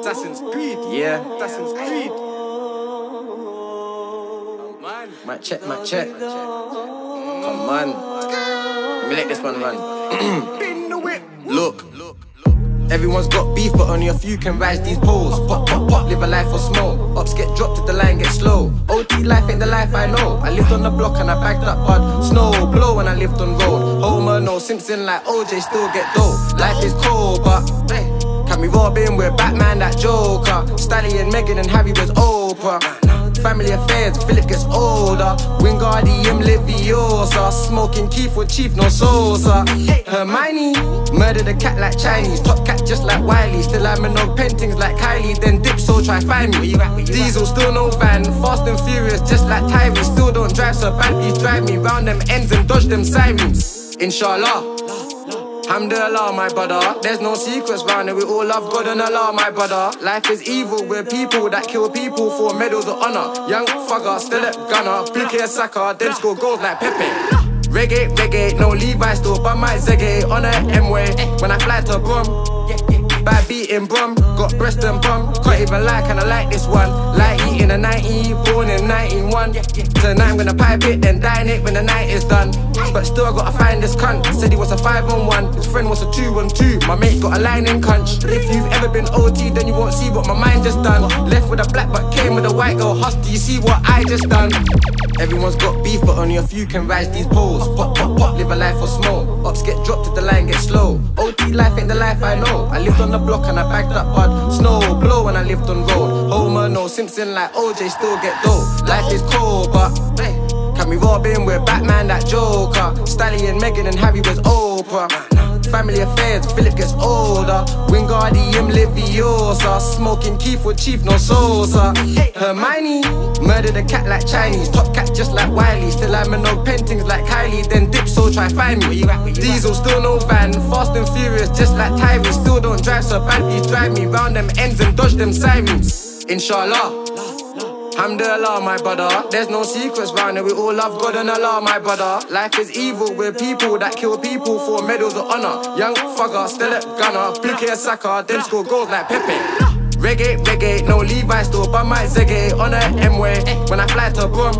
Assassin's Creed. Yeah, Assassin's Creed. Man. Mic check, mic check. Come on. Let me let this one run. Spin the whip. Look. Everyone's got beef, but only a few can rise these poles. Pop, pop, pop, live a life of smoke. Ups get dropped if the line gets slow. OT life ain't the life I know. I lived on the block and I bagged up bud. Snow blow when I lived on road. Homer no Simpson like OJ still get dough. Life is cold, but hey, can we Robin with Batman that Joker? Stallion, Megan and Harry was Oprah. Family affairs, Philip gets older. Wingardium Leviosa. Smoking Keith with Chief, no Sosa. Hermione, murder the cat like Chinese. Top cat just like Wiley. Still I'm in no paintings like Kylie. Then dip, so try find me. Diesel, still no van. Fast and furious, just like Tyrese. Still don't drive, so bad drive me round them ends and dodge them sirens. Inshallah. Alhamdulillah, my brother. There's no secrets round it. We all love God and Allah, my brother. Life is evil. We're people that kill people for medals of honor. Young fugger, still at gunner. Pique Saka, then score goals like Pepe. Reggae, reggae, no Levi still, but my Zeggy on a M-way. When I fly to Brum, bad beating brum, got breast and bum. Can't even lie, kinda like this one. Like eating a 90, born in 91. Tonight I'm gonna pipe it, then dine it when the night is done. But still I gotta find this cunt. Said he was a 5 on 1, his friend was a 2 on 2. My mate got a line in cunch. If you've ever been OT, then you won't see what my mind just done. Left with a black white girl. Hus, do you see what I just done? Everyone's got beef, but only a few can rise these poles. Pop, pop, pop, live a life of small. Ups get dropped if the line gets slow. OT life ain't the life I know. I lived on the block and I bagged up bud. Snow blow when I lived on road. Homer no Simpson like OJ still get dough. Life is cold, but can we Robin with Batman that Joker? Stallion, Megan and Harry was Oprah. Family affairs, Philip gets older. Wingardium Leviosa. Smoking Keith with Chief, no Sosa. Hermione, murder the cat like Chinese. Top cat just like Wiley. Still I'm no paintings like Kylie. Then dip, so try find me. Diesel, still no van. Fast and furious, just like Tyrese. Still don't drive, so bad please drive me round them ends and dodge them sirens. Inshallah. Alhamdulillah, my brother. There's no secrets round it. We all love God and Allah, my brother. Life is evil. We're people that kill people for medals of honor. Young fugger, still at gunner. Pique Saka, then score goals like Pepe. Reggae, reggae, no Levi still, but my Zeggy on a M-way. When I fly to Brum,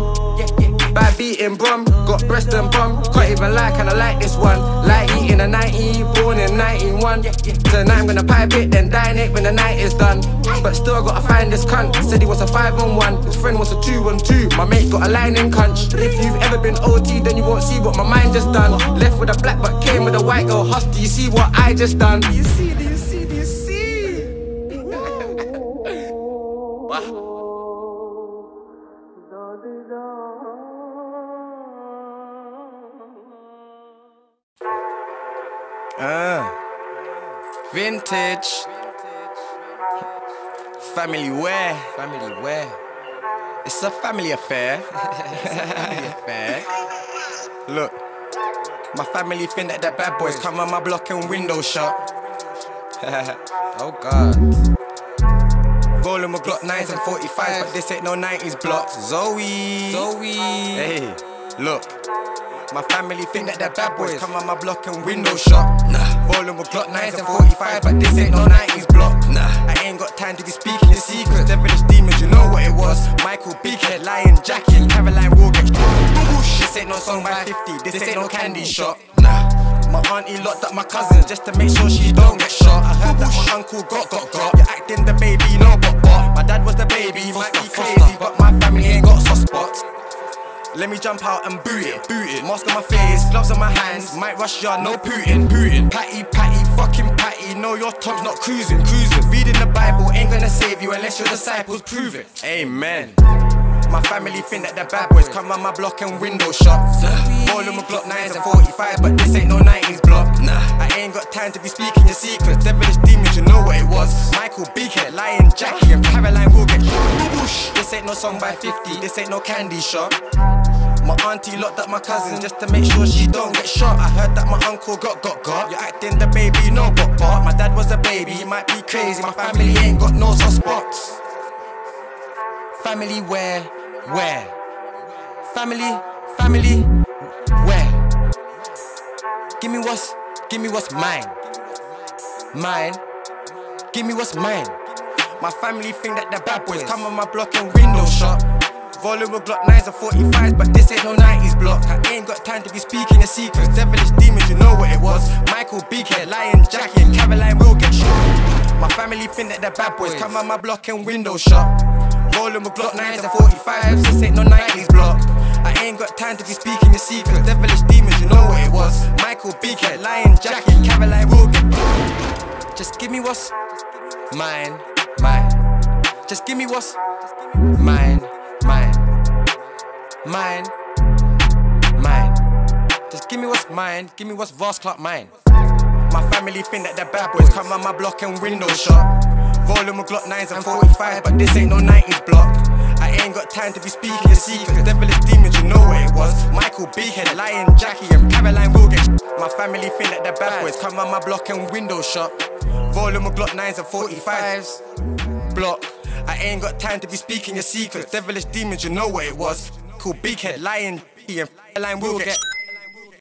bad beating brum, got breast and bum. Can't even lie, kinda like this one. Like eating a 90, born in 91. Tonight I'm gonna pipe it, then dine it when the night is done. But still I gotta find this cunt. Said he was a 5 on 1, his friend was a 2 on 2. My mate got a line in cunch. If you've ever been OT, then you won't see what my mind just done. Left with a black but came with a white girl. Hus, do you see what I just done? Do you see, do you see, do you see? Uh, vintage. Family wear. Family, where? It's a family affair. family affair. Look, my family think that the bad boys come on my block and window shut. Oh God. Rolling with Glock 9s and 45, but this ain't no 90s block. Zoe. Zoe. Hey, look. My family think that they're bad boys come on my block and window shot. Nah, rolling with Glock 9s and 45, but this ain't no 90s block. Nah, I ain't got time to be speaking your secrets. Devilish demons, you know what it was. Michael Beakhead, Lion Jackie, Caroline Walgett. This ain't no song by 50, this ain't no candy shop. Nah. My auntie locked up my cousin just to make sure she don't get shot. I heard that my uncle got got got. You're acting the baby, no but but. My dad was the baby, he might be Let me jump out and boot it, boot it. Mask on my face, gloves on my hands. Might rush ya, no Putin, Putin. Patty, patty, fucking patty. No, your tongue's not cruising, cruising. Reading the Bible ain't gonna save you unless your disciples prove it. Amen. My family think that the bad boys come on my block and window shots. Rolling with Glock 9s and 45, but this ain't no 90s block. Nah, I ain't got time to be speaking your secrets. Devilish demons, you know what it was. Michael Beakhead, Lion Jackie, and Caroline will Walgett. This ain't no song by 50, this ain't no candy shop. My auntie locked up my cousin just to make sure she don't get shot. I heard that my uncle got got got. You're acting the baby, no but but. My dad was a baby, he might be crazy. My family ain't got no soft spots. Family where, where? Family, family, where? Give me what's, give me what's mine. Mine, give me what's mine. My family think that they're bad boys. Come on my block and window shop. Volume of Glock 9s and 45s, but this ain't no 90s block. I ain't got time to be speaking in secrets. Devilish demons, you know what it was. Michael Beakhead, Lion Jackie, and Caroline will get shot. My family think that they're bad boys. Come on my block and window shop. Volume of Glock 9s and 45s, this ain't no 90s block. I ain't got time to be speaking in secrets. Devilish demons, you know what it was. Michael Beakhead, Lion Jackie, Caroline will get shot. Just give me what's mine, mine. Just give me what's mine, mine, mine. Just give me what's mine, give me what's vast clock mine. My family think that they're bad boys, come on my block and window shop. Volume of Glock 9s and 45, but this ain't no 90s block. I ain't got time to be speaking in secrets. Devilish demons, you know what it was. Michael Beakhead, Lion Jackie, and Caroline will get. My family think that they're bad boys, come on my block and window shop. Volume of Glock 9s and 45s. Block. I ain't got time to be speaking your secrets. Devilish demons, you know what it was. Cool beakhead, lion, and line will get.